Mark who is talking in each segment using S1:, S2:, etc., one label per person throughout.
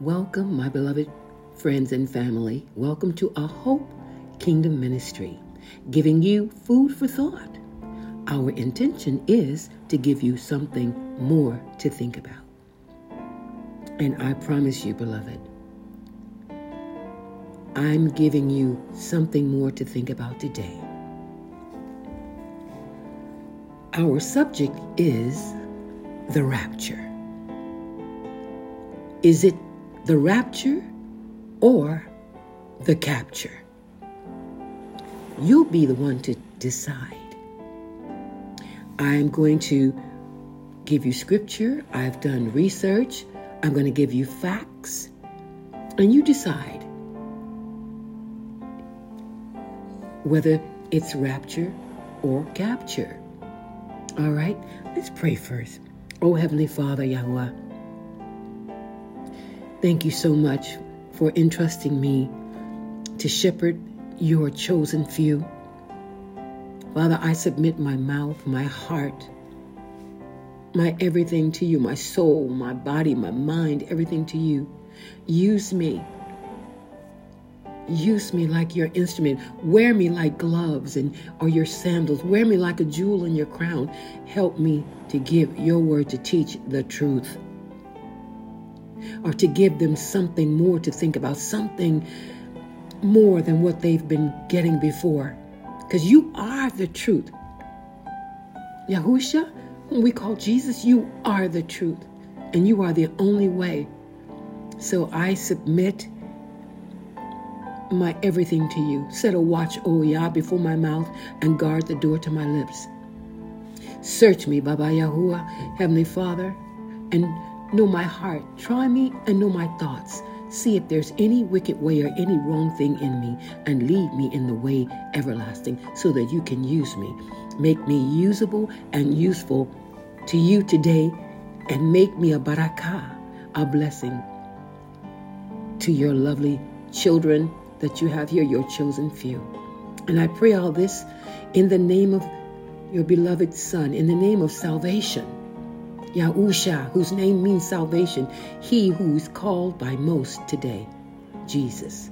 S1: Welcome, my beloved friends and family. Welcome to a Hope Kingdom Ministry, giving you food for thought. Our intention is to give you something more to think about. And I promise you, beloved, I'm giving you something more to think about today. Our subject is the rapture. Is it the rapture or the capture? You'll be the one to decide. I'm going to give you scripture. I've done research. I'm going to give you facts. And you decide whether it's rapture or capture. All right, let's pray first. Oh, Heavenly Father, Yahweh, thank you so much for entrusting me to shepherd your chosen few. Father, I submit my mouth, my heart, my everything to you, my soul, my body, my mind, everything to you. Use me. Use me like your instrument. Wear me like gloves and or your sandals. Wear me like a jewel in your crown. Help me to give your word to teach the truth. Or to give them something more to think about, something more than what they've been getting before. Because you are the truth. Yahusha, whom we call Jesus, you are the truth. And you are the only way. So I submit my everything to you. Set a watch, O Yah, before my mouth and guard the door to my lips. Search me, Baba Yahuwah, Heavenly Father, and know my heart. Try me and know my thoughts. See if there's any wicked way or any wrong thing in me, and lead me in the way everlasting so that you can use me. Make me usable and useful to you today, and make me a barakah, a blessing to your lovely children that you have here, your chosen few. And I pray all this in the name of your beloved Son, in the name of salvation. Yahusha, whose name means salvation, he who is called by most today, Jesus.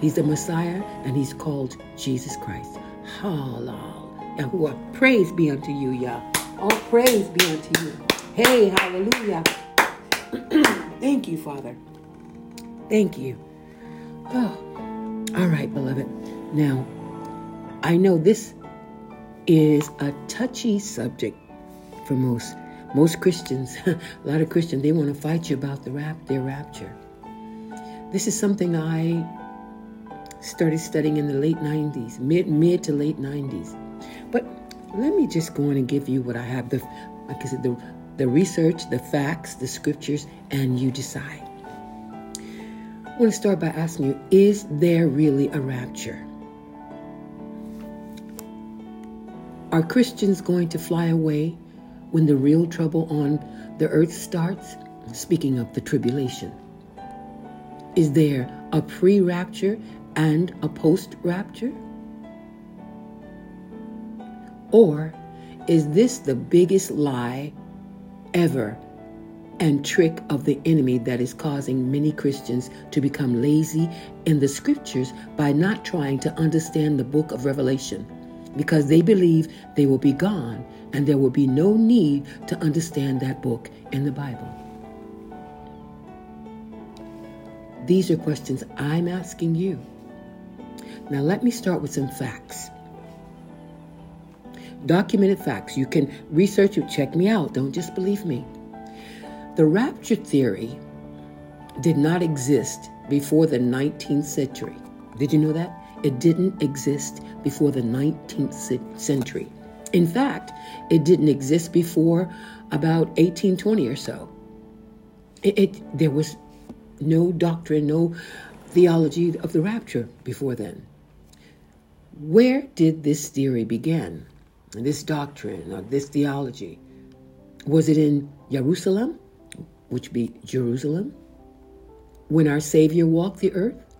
S1: He's the Messiah and he's called Jesus Christ. Halal. Yahuwah, praise be unto you, Yah. All praise be unto you. Hey, hallelujah. Thank you, Father. Thank you. Oh. All right, beloved. Now, I know this is a touchy subject for most most Christians. a lot of Christians they want to fight you about the rap their rapture. This is something I started studying in the late 90s, mid mid to late 90s. But let me just go on and give you what I have the like I said the the research, the facts, the scriptures, and you decide. I want to start by asking you Is there really a rapture? Are Christians going to fly away when the real trouble on the earth starts? Speaking of the tribulation. Is there a pre rapture and a post rapture? Or is this the biggest lie ever and trick of the enemy that is causing many Christians to become lazy in the scriptures by not trying to understand the book of Revelation because they believe they will be gone and there will be no need to understand that book in the Bible. These are questions I'm asking you. Now, let me start with some facts. Documented facts. You can research it, check me out. Don't just believe me. The rapture theory did not exist before the 19th century. Did you know that? It didn't exist before the 19th century. In fact, it didn't exist before about 1820 or so. It, it, there was no doctrine, no theology of the rapture before then. Where did this theory begin? This doctrine or this theology? Was it in Jerusalem? which be Jerusalem, when our Savior walked the earth?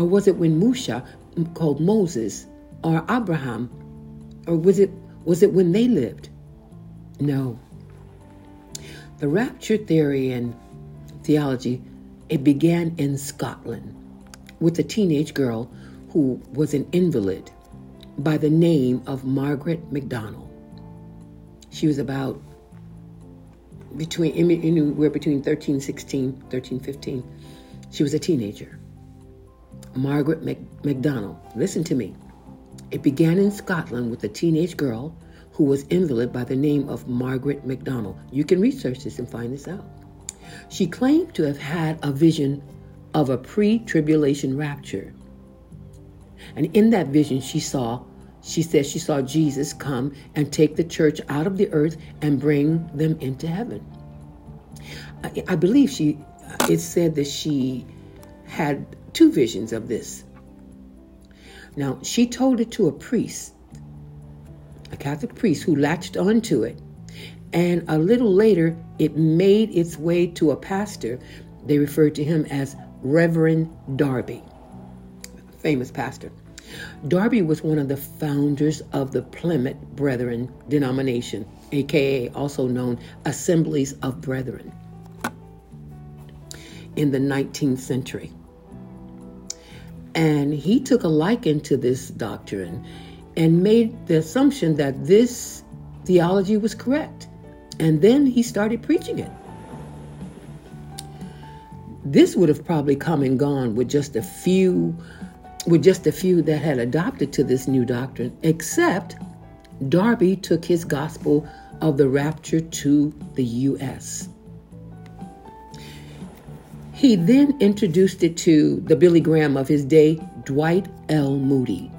S1: Or was it when Musha called Moses or Abraham? Or was it was it when they lived? No. The rapture theory and theology, it began in Scotland with a teenage girl who was an invalid by the name of Margaret MacDonald. She was about between, we're between 13, 16, 13, 15. She was a teenager. Margaret Mac- MacDonald. Listen to me. It began in Scotland with a teenage girl who was invalid by the name of Margaret MacDonald. You can research this and find this out. She claimed to have had a vision of a pre tribulation rapture. And in that vision, she saw, she said she saw Jesus come and take the church out of the earth and bring them into heaven. I, I believe she, it said that she had two visions of this. Now, she told it to a priest, a Catholic priest who latched onto it. And a little later, it made its way to a pastor. They referred to him as Reverend Darby, famous pastor. Darby was one of the founders of the Plymouth Brethren denomination, aka also known Assemblies of Brethren, in the 19th century. And he took a liking to this doctrine and made the assumption that this theology was correct. And then he started preaching it. This would have probably come and gone with just a few with just a few that had adopted to this new doctrine, except Darby took his gospel of the rapture to the US. He then introduced it to the Billy Graham of his day, Dwight L. Moody.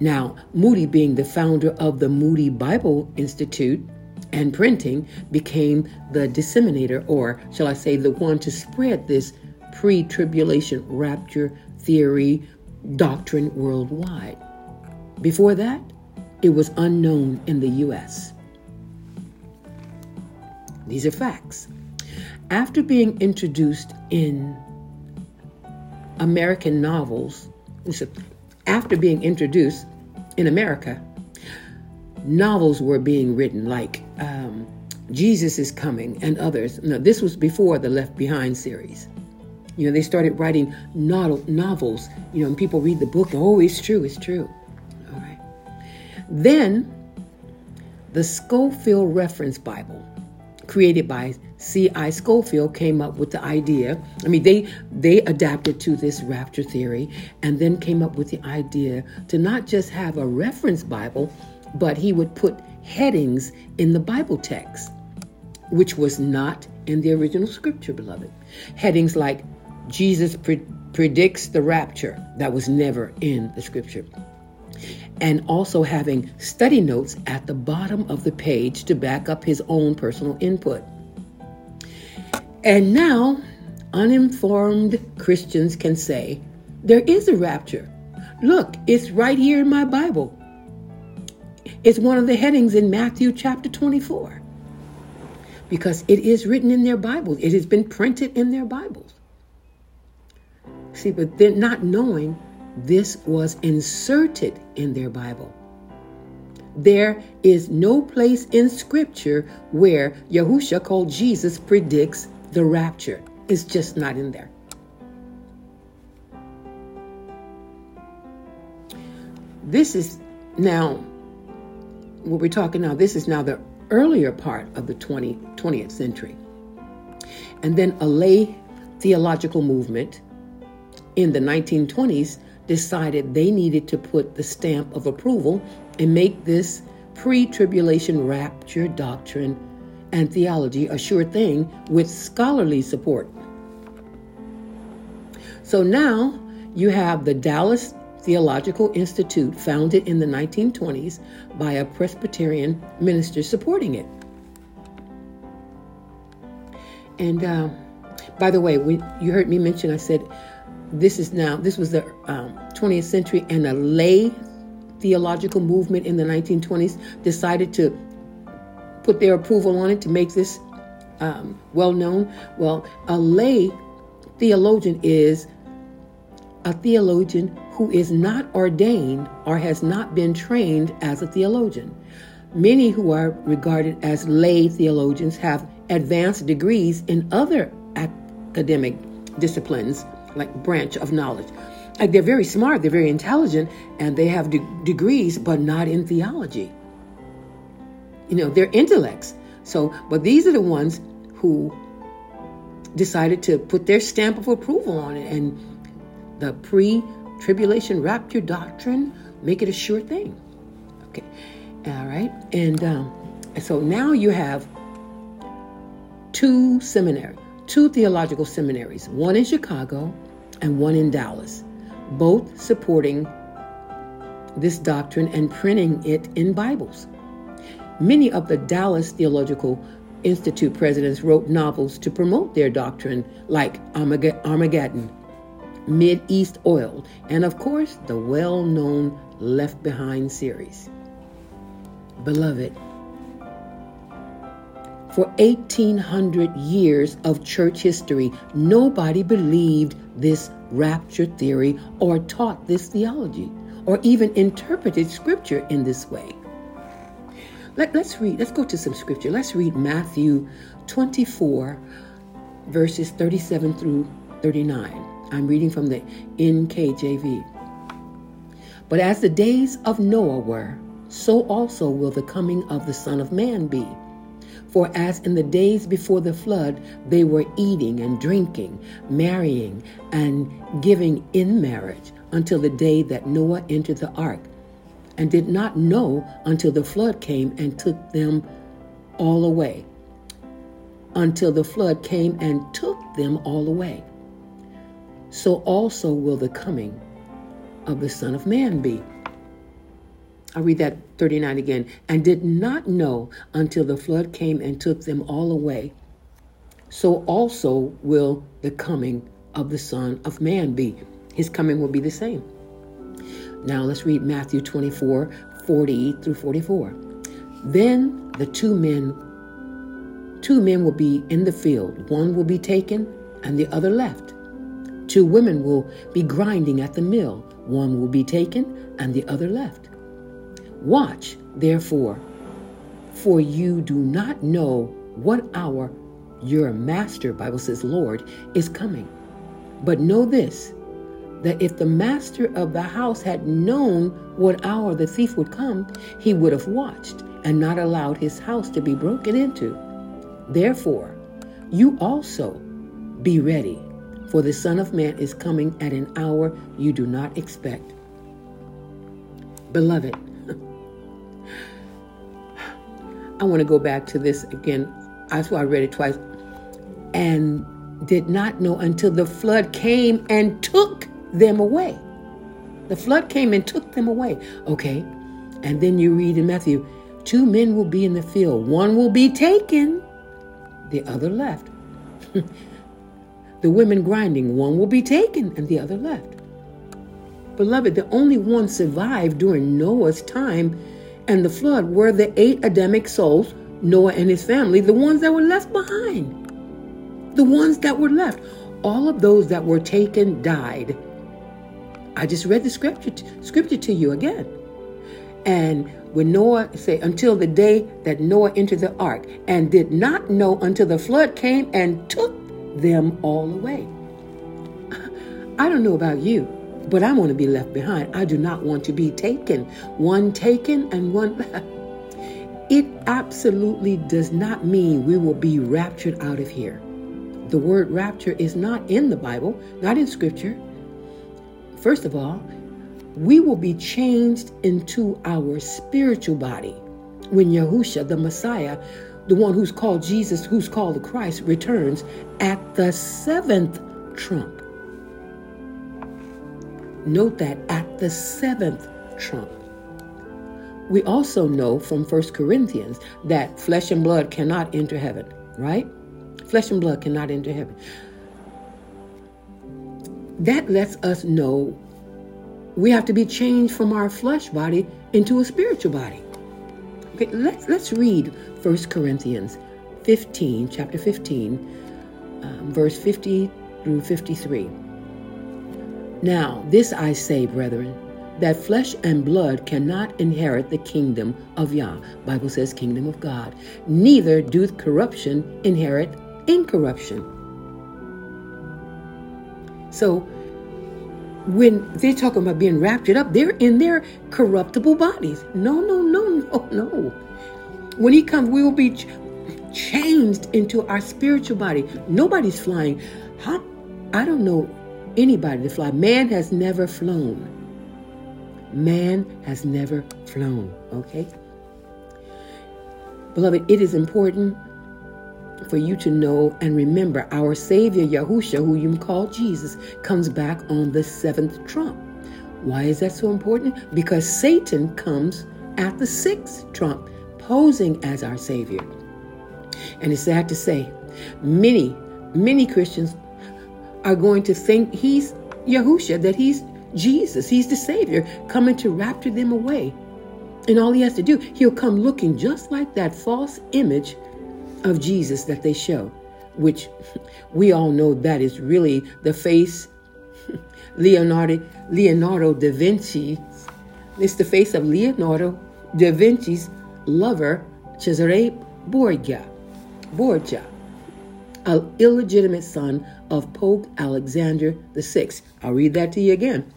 S1: Now, Moody, being the founder of the Moody Bible Institute and printing, became the disseminator, or shall I say, the one to spread this pre tribulation rapture theory doctrine worldwide. Before that, it was unknown in the U.S. These are facts. After being introduced in American novels, after being introduced in America, novels were being written like um, Jesus is Coming and others. No, this was before the Left Behind series. You know, they started writing novels, you know, and people read the book, oh, it's true, it's true. All right. Then the Scofield Reference Bible created by C.I. Scofield came up with the idea. I mean, they they adapted to this rapture theory and then came up with the idea to not just have a reference Bible, but he would put headings in the Bible text, which was not in the original scripture, beloved. Headings like Jesus pre- predicts the rapture, that was never in the scripture and also having study notes at the bottom of the page to back up his own personal input. And now, uninformed Christians can say, There is a rapture. Look, it's right here in my Bible. It's one of the headings in Matthew chapter 24. Because it is written in their Bibles, it has been printed in their Bibles. See, but they're not knowing this was inserted in their Bible. There is no place in Scripture where Yahusha called Jesus predicts the rapture. It's just not in there. This is now what we're talking now. This is now the earlier part of the 20, 20th century. And then a lay theological movement in the 1920s decided they needed to put the stamp of approval and make this pre tribulation rapture doctrine and theology a sure thing with scholarly support. So now you have the Dallas Theological Institute, founded in the 1920s by a Presbyterian minister supporting it. And uh, by the way, when you heard me mention, I said this is now this was the um, 20th century and a lay theological movement in the 1920s decided to put their approval on it to make this um, well known. Well a lay theologian is a theologian who is not ordained or has not been trained as a theologian. Many who are regarded as lay theologians have advanced degrees in other academic disciplines, like branch of knowledge. Like they're very smart, they're very intelligent, and they have de- degrees, but not in theology. You know, they're intellects. So, but these are the ones who decided to put their stamp of approval on it, and the pre-tribulation rapture doctrine make it a sure thing. Okay, all right, and um, so now you have two seminaries, two theological seminaries, one in Chicago and one in Dallas, both supporting this doctrine and printing it in Bibles. Many of the Dallas Theological Institute presidents wrote novels to promote their doctrine, like Armageddon, Mid East Oil, and of course, the well known Left Behind series. Beloved, for 1800 years of church history, nobody believed this rapture theory or taught this theology or even interpreted scripture in this way. Let, us read, let's go to some scripture. Let's read Matthew 24, verses 37 through 39. I'm reading from the NKJV. But as the days of Noah were, so also will the coming of the Son of Man be. For as in the days before the flood, they were eating and drinking, marrying and giving in marriage until the day that Noah entered the ark, and did not know until the flood came and took them all away. Until the flood came and took them all away. So also will the coming of the Son of Man be. I'll read that 39 again. And did not know until the flood came and took them all away. So also will the coming of the Son of Man be. His coming will be the same. Now let's read Matthew 24 40 through 44. Then the two men two men will be in the field one will be taken and the other left two women will be grinding at the mill one will be taken and the other left Watch, therefore, for you do not know what hour your master, Bible says Lord, is coming. But know this that if the master of the house had known what hour the thief would come, he would have watched and not allowed his house to be broken into. Therefore, you also be ready, for the Son of Man is coming at an hour you do not expect. Beloved, I want to go back to this again. That's why I read it twice. And did not know until the flood came and took them away. The flood came and took them away. Okay. And then you read in Matthew, two men will be in the field. One will be taken, the other left. the women grinding, one will be taken and the other left. Beloved, the only one survived during Noah's time and the flood were the eight Adamic souls, Noah and his family, the ones that were left behind. The ones that were left. All of those that were taken died. I just read the scripture, scripture to you again. And when Noah say until the day that Noah entered the ark and did not know until the flood came and took them all away. I don't know about you, but I want to be left behind. I do not want to be taken. One taken and one left. It absolutely does not mean we will be raptured out of here. The word rapture is not in the Bible, not in Scripture. First of all, we will be changed into our spiritual body when Yahusha, the Messiah, the one who's called Jesus, who's called the Christ, returns at the seventh trump. Note that at the seventh trump. We also know from 1 Corinthians that flesh and blood cannot enter heaven, right? Flesh and blood cannot enter heaven. That lets us know we have to be changed from our flesh body into a spiritual body. Okay, let's let's read 1 Corinthians 15, chapter 15, um, verse 50 through 53. Now, this I say, brethren, that flesh and blood cannot inherit the kingdom of Yah. Bible says kingdom of God. Neither doth corruption inherit incorruption. So when they're talking about being raptured up, they're in their corruptible bodies. No, no, no, no, no. When he comes, we will be ch- changed into our spiritual body. Nobody's flying. How, I don't know anybody to fly. Man has never flown. Man has never flown, okay? Beloved, it is important for you to know and remember our Savior Yahusha, who you call Jesus, comes back on the seventh trump. Why is that so important? Because Satan comes at the sixth trump, posing as our Savior. And it's sad to say, many, many Christians are going to think he's Yahusha, that he's Jesus, he's the Savior, coming to rapture them away. And all he has to do, he'll come looking just like that false image of Jesus that they show, which we all know that is really the face Leonardo Leonardo da Vinci. It's the face of Leonardo da Vinci's lover, Cesare Borgia, Borgia, an illegitimate son of Pope Alexander VI. I'll read that to you again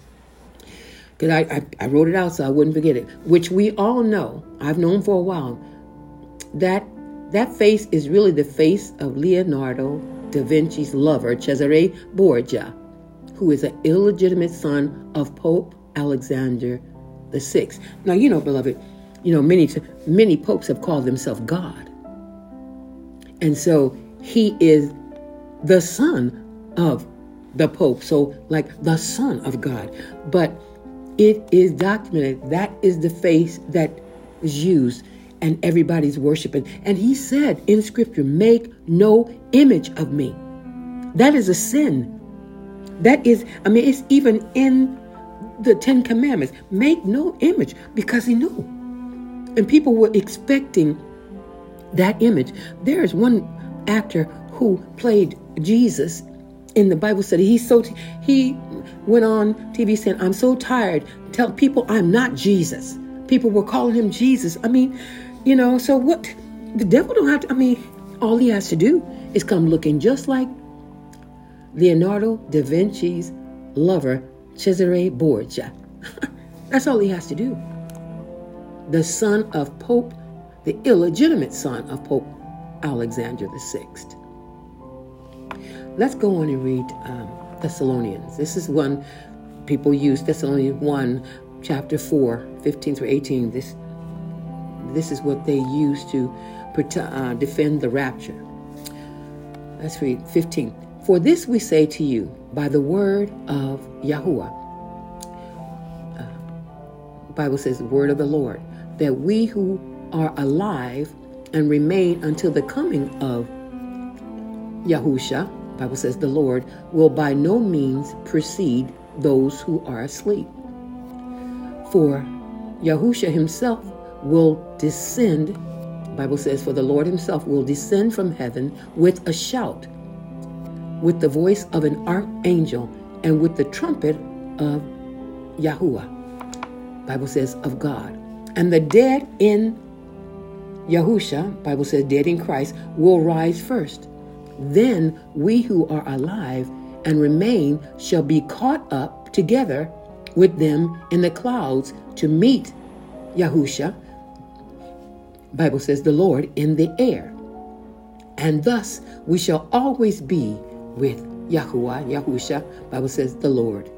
S1: because I, I, I, wrote it out so I wouldn't forget it, which we all know, I've known for a while, that that face is really the face of Leonardo da Vinci's lover, Cesare Borgia, who is an illegitimate son of Pope Alexander VI. Now, you know, beloved, you know, many, many popes have called themselves God. And so he is the son of the Pope. So, like the son of God. But it is documented. That is the face that is used and everybody's worshiping. And he said in scripture, make no image of me. That is a sin. That is, I mean, it's even in the Ten Commandments. Make no image because he knew. And people were expecting that image. There is one actor who played Jesus in the Bible study. He's so, he went on TV saying, I'm so tired. Tell people I'm not Jesus. People were calling him Jesus. I mean, you know, so what? The devil don't have to, I mean, all he has to do is come looking just like Leonardo da Vinci's lover, Cesare Borgia. That's all he has to do. The son of Pope, the illegitimate son of Pope Alexander VI. Let's go on and read um, Thessalonians. This is one people use Thessalonians 1, chapter 4, 15 through 18. This, this is what they use to uh, defend the rapture. Let's read 15. For this we say to you by the word of Yahuwah. Uh, Bible says word of the Lord, that we who are alive and remain until the coming of Yahusha, Bible says the Lord will by no means precede those who are asleep. For Yahusha himself will descend, Bible says, for the Lord himself will descend from heaven with a shout, with the voice of an archangel, and with the trumpet of Yahuwah. Bible says of God. And the dead in Yahusha, Bible says dead in Christ, will rise first. Then we who are alive and remain shall be caught up together with them in the clouds to meet Yahusha. Bible says the Lord in the air. And thus we shall always be with Yahuwah, Yahusha. Bible says the Lord.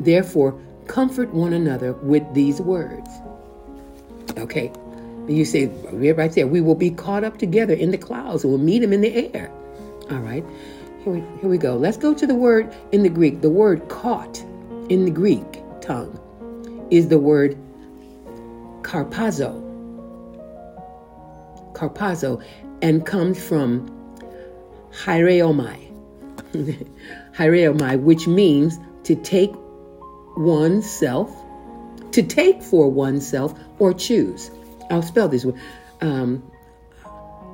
S1: Therefore, comfort one another with these words. Okay. You say we're right there, we will be caught up together in the clouds. We'll meet him in the air. All right. Here we, here we go. Let's go to the word in the Greek. The word caught in the Greek tongue is the word carpazo. Carpazo and comes from hyreomai. hyreomai, which means to take oneself, to take for oneself or choose. I'll spell this word. Um,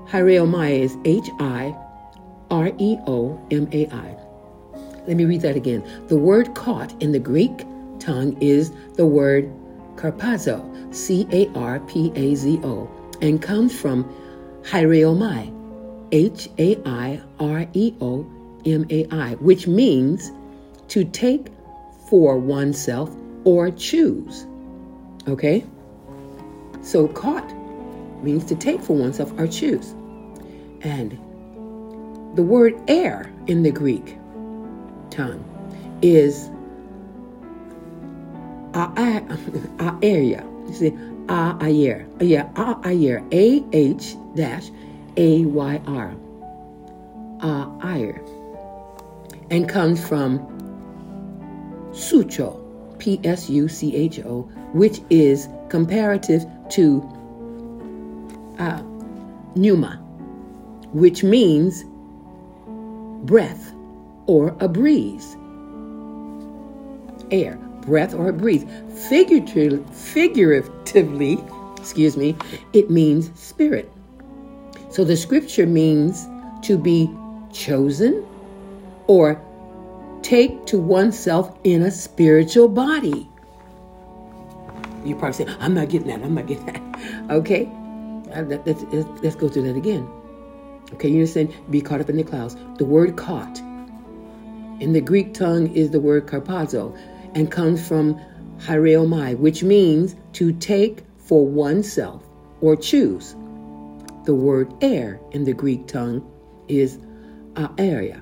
S1: hyreomai is H I R E O M A I. Let me read that again. The word caught in the Greek tongue is the word carpazo, C A R P A Z O, and comes from hyreomai, H A I R E O M A I, which means to take for oneself or choose. Okay? So caught means to take for oneself or choose. And the word air in the Greek tongue is area. You see, ayer. Yeah, ayer. A H dash A Y R. Ayer. And comes from sucho, P S U C H O, which is comparative to uh, pneuma, which means breath or a breeze. Air, breath or a breeze. Figuratively, figuratively, excuse me, it means spirit. So the scripture means to be chosen or take to oneself in a spiritual body. You probably say, I'm not getting that, I'm not getting that. Okay? Uh, let's, go through that again. Okay, you understand? Be caught up in the clouds. The word caught in the Greek tongue is the word karpazo and comes from hiereomai, which means to take for oneself or choose. The word air in the Greek tongue is aeria,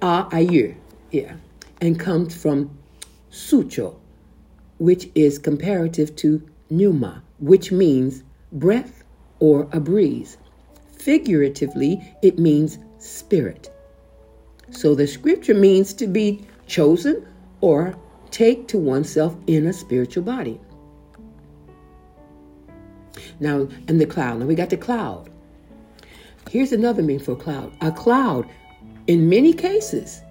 S1: aayir, yeah, and comes from sucho, which is comparative to pneuma, which means breath or a breeze. Figuratively, it means spirit. So the scripture means to be chosen or take to oneself in a spiritual body. Now, and the cloud. Now we got the cloud. Here's another meaning for cloud. A cloud, in many cases,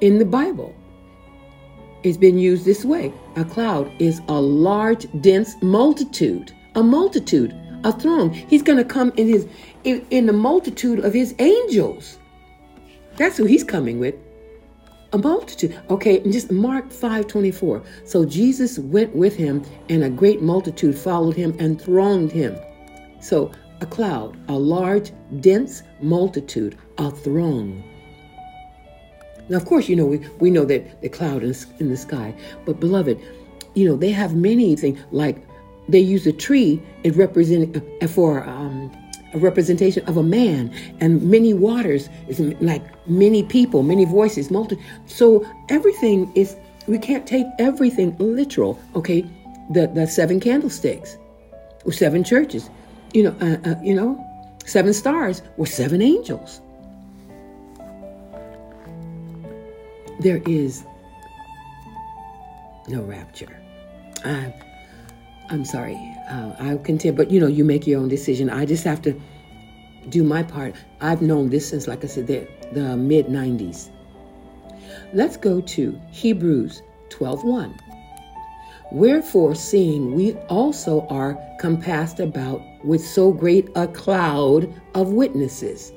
S1: in the Bible, It's been used this way. A cloud is a large, dense multitude, a multitude, a throng. He's going to come in his in, in the multitude of his angels. That's who he's coming with. A multitude. Okay, and just Mark 5:24. So Jesus went with him, and a great multitude followed him and thronged him. So a cloud, a large, dense multitude, a throng. Now, of course, you know, we, we know that the cloud is in the sky, but beloved, you know, they have many things like they use a tree, it represent uh, for um, a representation of a man, and many waters is like many people, many voices, multi. So everything is, we can't take everything literal, okay? The, the seven candlesticks, or seven churches, you know, uh, uh, you know, seven stars, or seven angels. There is no rapture. I, I'm sorry. Uh, I'm but you know, you make your own decision. I just have to do my part. I've known this since, like I said, the, the mid 90s. Let's go to Hebrews 12:1. Wherefore, seeing we also are compassed about with so great a cloud of witnesses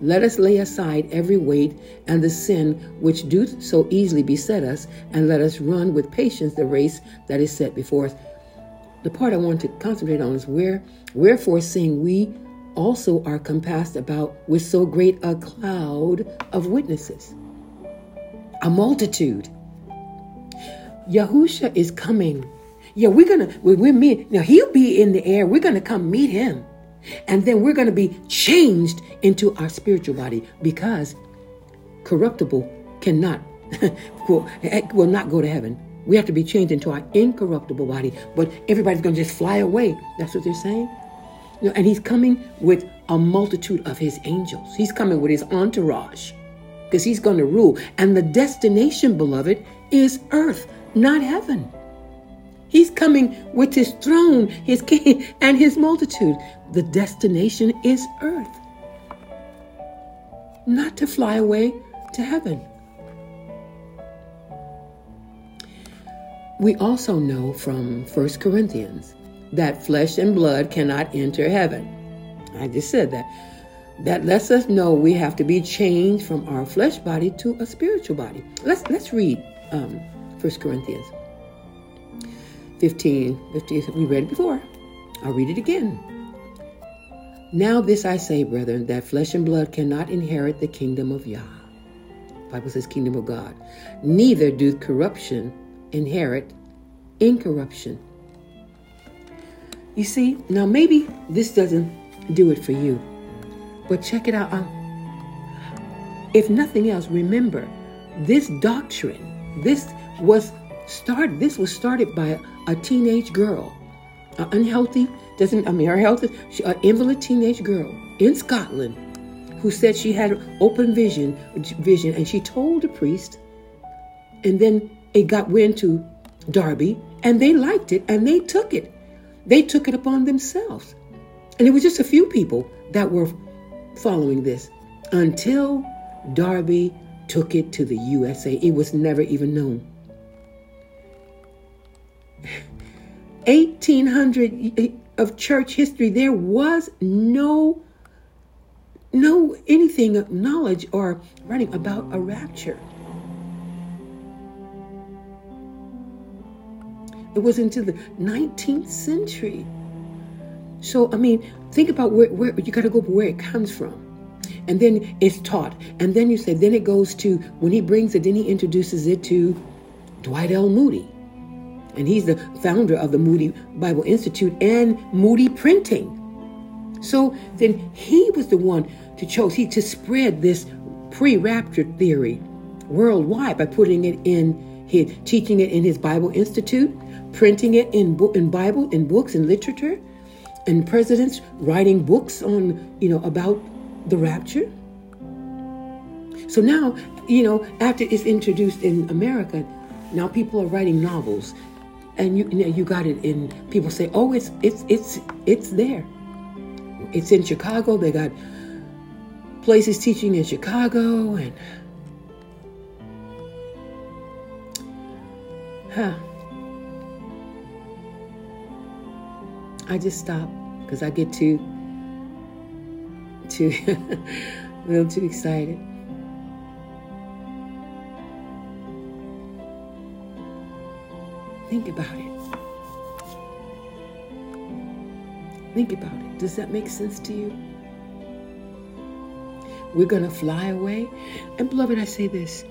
S1: let us lay aside every weight and the sin which doth so easily beset us, and let us run with patience the race that is set before us. The part I want to concentrate on is where, wherefore, seeing we also are compassed about with so great a cloud of witnesses, a multitude. Yahusha is coming. Yeah, we're gonna we're meet. Now he'll be in the air. We're gonna come meet him. And then we're going to be changed into our spiritual body because corruptible cannot, will, eh, will not go to heaven. We have to be changed into our incorruptible body, but everybody's going to just fly away. That's what they're saying. You know, and he's coming with a multitude of his angels. He's coming with his entourage because he's going to rule. And the destination, beloved, is earth, not heaven. He's coming with his throne, his king, and his multitude. The destination is earth, not to fly away to heaven. We also know from 1 Corinthians that flesh and blood cannot enter heaven. I just said that. That lets us know we have to be changed from our flesh body to a spiritual body. Let's let's read um, 1 Corinthians 15, 15. We read it before. I'll read it again. Now, this I say, brethren, that flesh and blood cannot inherit the kingdom of Yah, Bible says kingdom of God. Neither doth corruption inherit incorruption. You see, now maybe this doesn't do it for you, but check it out. Um, if nothing else, remember this doctrine. This was started. This was started by a teenage girl, an unhealthy, doesn't I mean her health, she, an invalid teenage girl in Scotland, who said she had open vision, vision, and she told the priest, and then it got went to Darby, and they liked it, and they took it. They took it upon themselves. And it was just a few people that were following this until Darby took it to the USA. It was never even known. 1800 of church history, there was no no anything of knowledge or writing about a rapture. It was into the 19th century. So, I mean, think about where, where you got to go where it comes from. And then it's taught. And then you say, then it goes to, when he brings it, then he introduces it to Dwight L. Moody. And he's the founder of the Moody Bible Institute and Moody Printing. So then he was the one to chose he to spread this pre-rapture theory worldwide by putting it in his teaching it in his Bible Institute printing it in in Bible in books and literature, and presidents writing books on you know about the rapture. So now you know after it's introduced in America, now people are writing novels, and you you, know, you got it in. People say, oh, it's it's it's it's there. It's in Chicago. They got places teaching in Chicago and. Huh. I just stop because I get too, too, a little too excited. Think about it. Think about it. Does that make sense to you? We're going to fly away. And beloved, I say this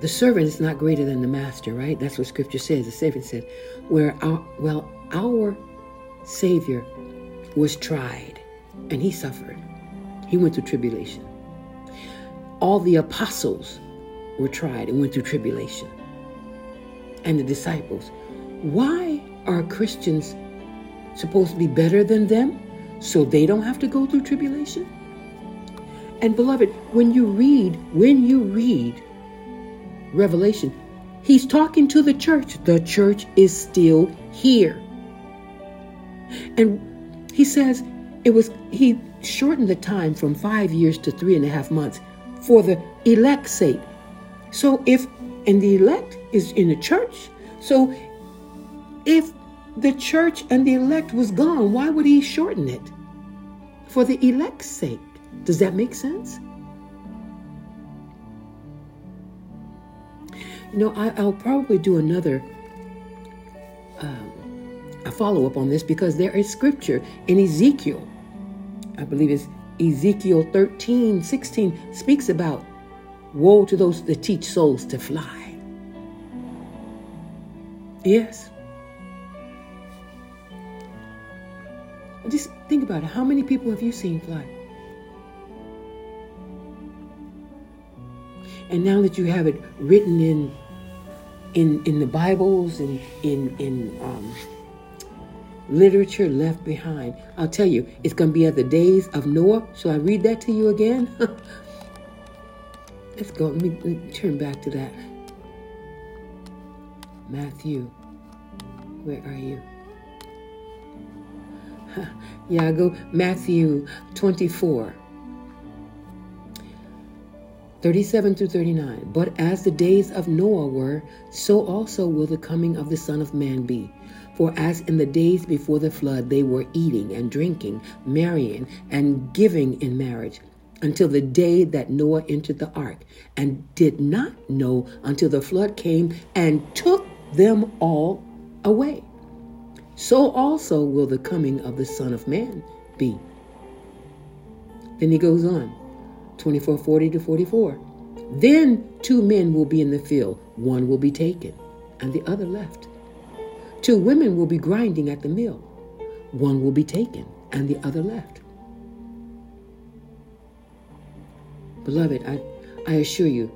S1: the servant is not greater than the master, right? That's what scripture says. The servant said, where our, well, our Savior was tried and he suffered. He went through tribulation. All the apostles were tried and went through tribulation. And the disciples. Why are Christians supposed to be better than them so they don't have to go through tribulation? And beloved, when you read, when you read Revelation, he's talking to the church. The church is still here. And he says it was, he shortened the time from five years to three and a half months for the elect's sake. So if, and the elect is in the church. So if the church and the elect was gone, why would he shorten it? For the elect's sake. Does that make sense? You know, I, will probably do another um, a follow up on this because there is scripture in Ezekiel. I believe it's Ezekiel 13, 16 speaks about woe to those that teach souls to fly. Yes. Just think about it. How many people have you seen fly? And now that you have it written in in in the Bibles and in in um, literature left behind. I'll tell you, it's going to be at the days of Noah. Shall I read that to you again? Let's go. Let me, let me turn back to that. Matthew, where are you? yeah, go Matthew 24. 37 through 39. But as the days of Noah were, so also will the coming of the Son of Man be. For as in the days before the flood, they were eating and drinking, marrying, and giving in marriage, until the day that Noah entered the ark, and did not know until the flood came and took them all away. So also will the coming of the Son of Man be. Then he goes on. 24 40 to 44. Then two men will be in the field, one will be taken, and the other left. Two women will be grinding at the mill, one will be taken, and the other left. Beloved, I, I assure you,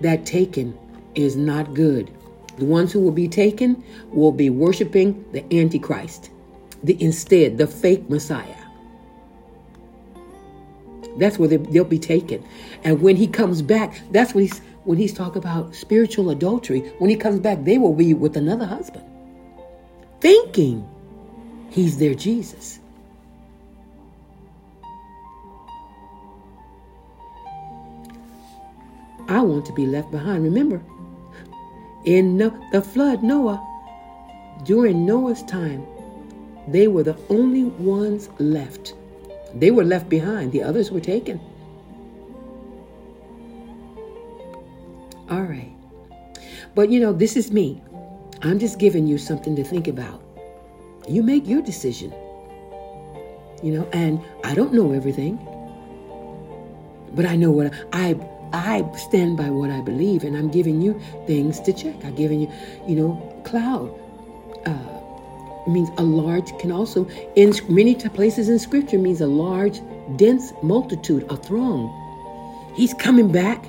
S1: that taken is not good. The ones who will be taken will be worshiping the Antichrist, the instead, the fake Messiah. That's where they, will be taken. And when he comes back, that's when he's when he's talking about spiritual adultery. When he comes back, they will be with another husband, thinking he's their Jesus. I want to be left behind. Remember, in the flood, Noah, during Noah's time, they were the only ones left. They were left behind, the others were taken. All right. But you know, this is me. I'm just giving you something to think about. You make your decision. You know, and I don't know everything. But I know what I I stand by what I believe, and I'm giving you things to check. I'm giving you, you know, cloud. Uh, means a large can also in many places in Scripture means a large, dense multitude, a throng. He's coming back.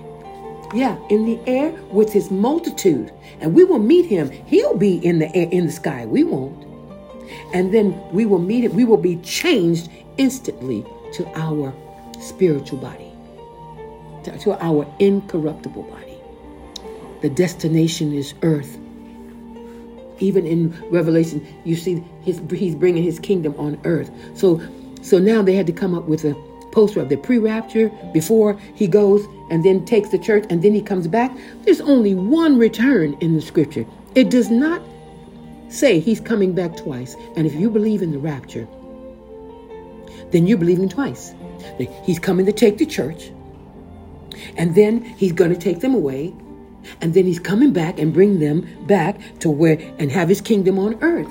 S1: Yeah, in the air with his multitude, and we will meet him. He'll be in the air, in the sky. We won't. And then we will meet him. We will be changed instantly to our spiritual body to our incorruptible body. The destination is earth. Even in Revelation, you see his, he's bringing his kingdom on earth. So, so now they had to come up with a poster of the pre-rapture before he goes and then takes the church and then he comes back. There's only one return in the scripture. It does not say he's coming back twice. And if you believe in the rapture, then you're believing twice. He's coming to take the church and then he's going to take them away. And then he's coming back and bring them back to where and have his kingdom on earth.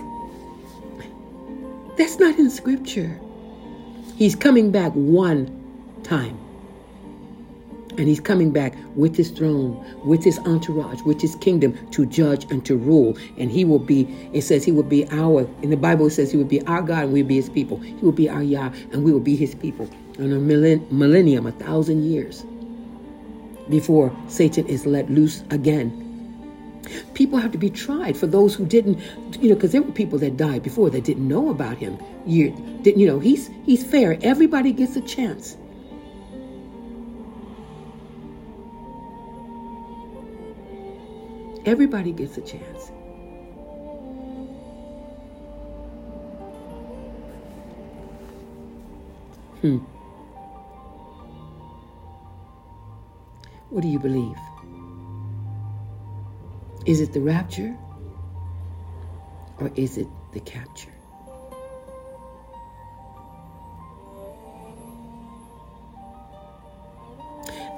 S1: That's not in scripture. He's coming back one time. And he's coming back with his throne, with his entourage, with his kingdom to judge and to rule. And he will be, it says he will be our, in the Bible it says he will be our God and we'll be his people. He will be our Yah and we will be his people. In a millennium, a thousand years before Satan is let loose again. People have to be tried for those who didn't, you know, because there were people that died before that didn't know about him. You didn't, you know, he's he's fair. Everybody gets a chance. Everybody gets a chance. Hmm. What do you believe? Is it the rapture or is it the capture?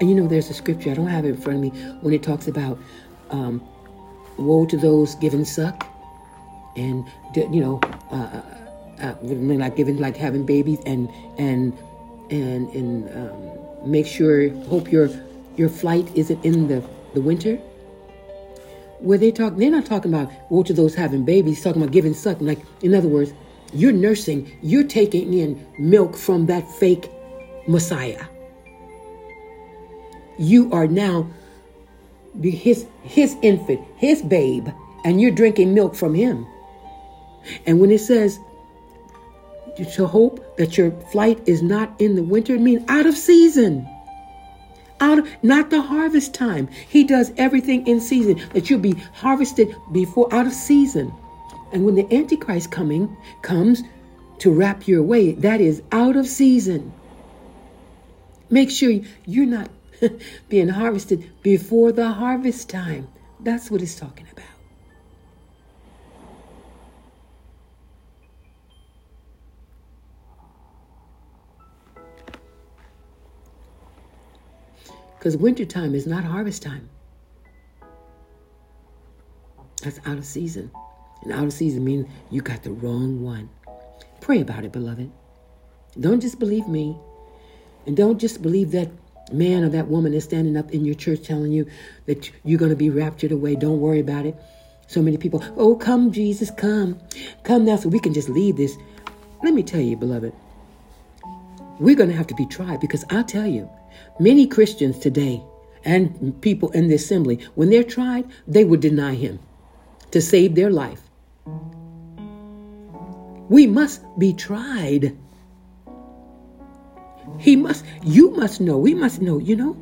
S1: And you know, there's a scripture, I don't have it in front of me, when it talks about um, woe to those giving suck and, you know, uh, uh, uh like giving, like having babies and, and, and, and um, make sure, hope you're your flight isn't in the, the winter. Where they talk, they're not talking about what to those having babies, talking about giving suck. Like, in other words, you're nursing, you're taking in milk from that fake Messiah. You are now his his infant, his babe, and you're drinking milk from him. And when it says to hope that your flight is not in the winter, it means out of season out not the harvest time. He does everything in season that you'll be harvested before out of season. And when the Antichrist coming comes to wrap your way, that is out of season. Make sure you're not being harvested before the harvest time. That's what it's talking about. Because wintertime is not harvest time. That's out of season. And out of season means you got the wrong one. Pray about it, beloved. Don't just believe me. And don't just believe that man or that woman is standing up in your church telling you that you're going to be raptured away. Don't worry about it. So many people, oh, come, Jesus, come. Come now so we can just leave this. Let me tell you, beloved, we're going to have to be tried because I'll tell you, many Christians today and people in the assembly, when they're tried, they would deny him to save their life. We must be tried. He must, you must know, we must know, you know.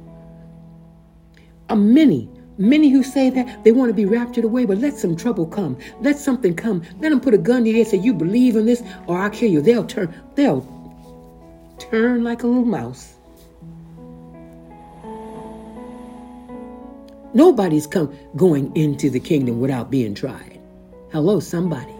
S1: A many, many who say that they want to be raptured away, but let some trouble come. Let something come. Let them put a gun to your head, say, You believe in this, or I'll kill you. They'll turn, they'll turn like a little mouse. Nobody's come going into the kingdom without being tried. Hello, somebody.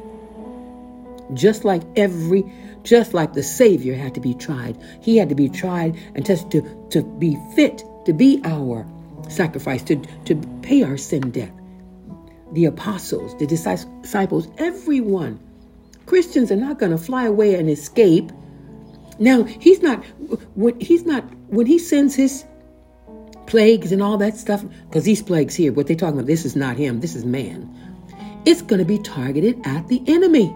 S1: Just like every, just like the Savior had to be tried, he had to be tried and tested to, to be fit to be our sacrifice, to, to pay our sin debt. The apostles, the disciples, everyone. Christians are not going to fly away and escape. Now, he's not when he's not when he sends his plagues and all that stuff, because these plagues here, what they're talking about, this is not him, this is man. It's going to be targeted at the enemy.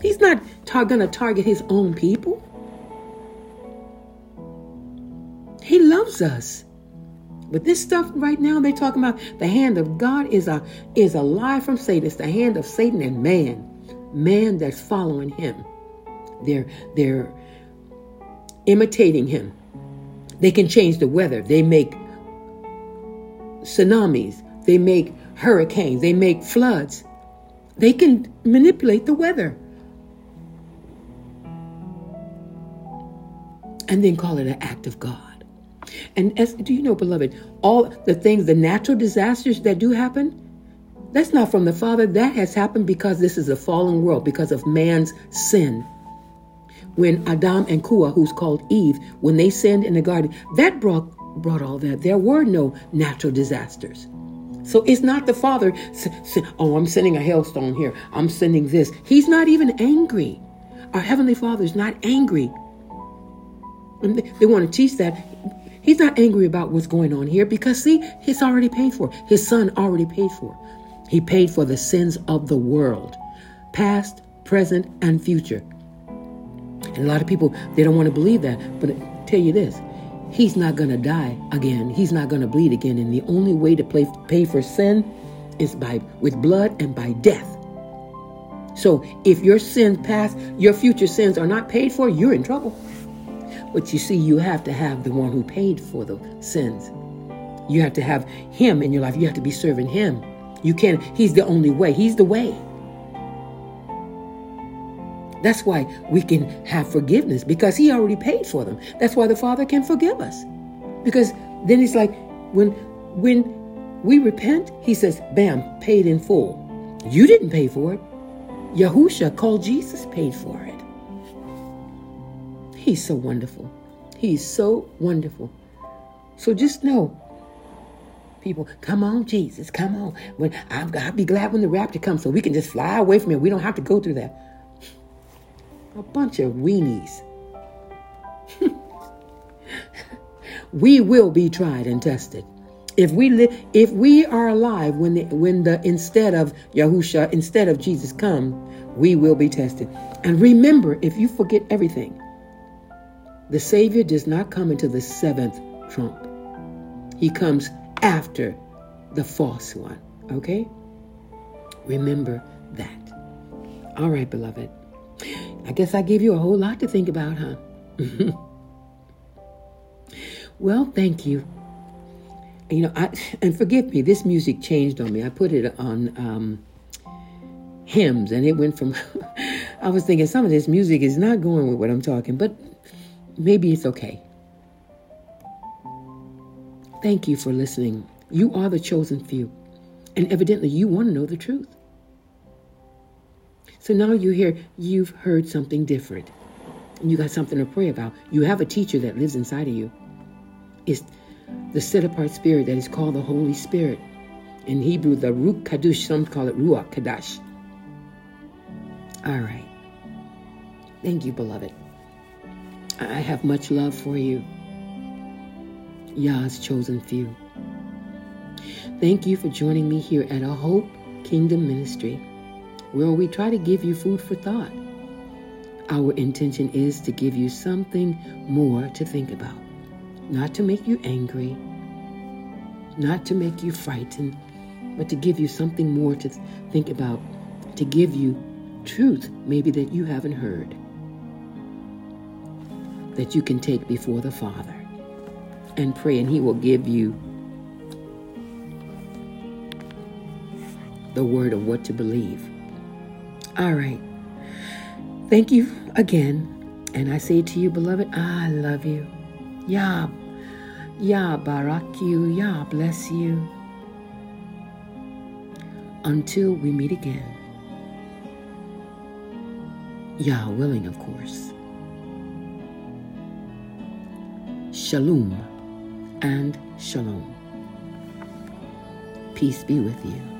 S1: He's not tar- going to target his own people. He loves us. But this stuff right now they're talking about the hand of God is a is a lie from Satan. It's the hand of Satan and man. Man that's following him. They're they're imitating him. They can change the weather. They make tsunamis. They make hurricanes. They make floods. They can manipulate the weather. and then call it an act of God. And as do you know, beloved, all the things, the natural disasters that do happen, that's not from the Father. That has happened because this is a fallen world, because of man's sin. When Adam and Kua, who's called Eve, when they sinned in the garden, that brought brought all that. There were no natural disasters. So it's not the Father, oh, I'm sending a hailstone here. I'm sending this. He's not even angry. Our Heavenly Father is not angry and they want to teach that. He's not angry about what's going on here because, see, he's already paid for. His son already paid for. He paid for the sins of the world, past, present, and future. And a lot of people, they don't want to believe that. But I tell you this, he's not going to die again. He's not going to bleed again. And the only way to play, pay for sin is by with blood and by death. So if your sins past, your future sins are not paid for, you're in trouble. But you see, you have to have the one who paid for the sins. You have to have him in your life. You have to be serving him. You can't, he's the only way. He's the way. That's why we can have forgiveness because he already paid for them. That's why the Father can forgive us. Because then it's like when when we repent, he says, bam, paid in full. You didn't pay for it. Yahusha called Jesus paid for it. He's so wonderful. He's so wonderful. So just know, people, come on, Jesus, come on. When I'll, be glad when the rapture comes, so we can just fly away from it. We don't have to go through that. A bunch of weenies. we will be tried and tested. If we live, if we are alive when the, when the instead of Yahusha, instead of Jesus come, we will be tested. And remember, if you forget everything, the Savior does not come into the seventh trump. He comes after the false one. Okay? Remember that. All right, beloved. I guess I gave you a whole lot to think about, huh? well, thank you. You know, I and forgive me. This music changed on me. I put it on um, hymns, and it went from. I was thinking some of this music is not going with what I'm talking, but maybe it's okay. Thank you for listening. You are the chosen few, and evidently you want to know the truth. So now you hear you've heard something different, and you got something to pray about. You have a teacher that lives inside of you. It's the set apart spirit that is called the Holy Spirit. In Hebrew, the Ruach Kadosh, some call it Ruach Kadash. All right. Thank you, beloved. I have much love for you. Yah's chosen few. Thank you for joining me here at A Hope Kingdom Ministry, where we try to give you food for thought. Our intention is to give you something more to think about, not to make you angry, not to make you frightened, but to give you something more to think about, to give you truth maybe that you haven't heard, that you can take before the Father and pray, and He will give you the word of what to believe. All right. Thank you again. And I say to you, beloved, I love you. Yah, Yah barak you, Yah bless you. Until we meet again. Yah willing, of course. Shalom and shalom. Peace be with you.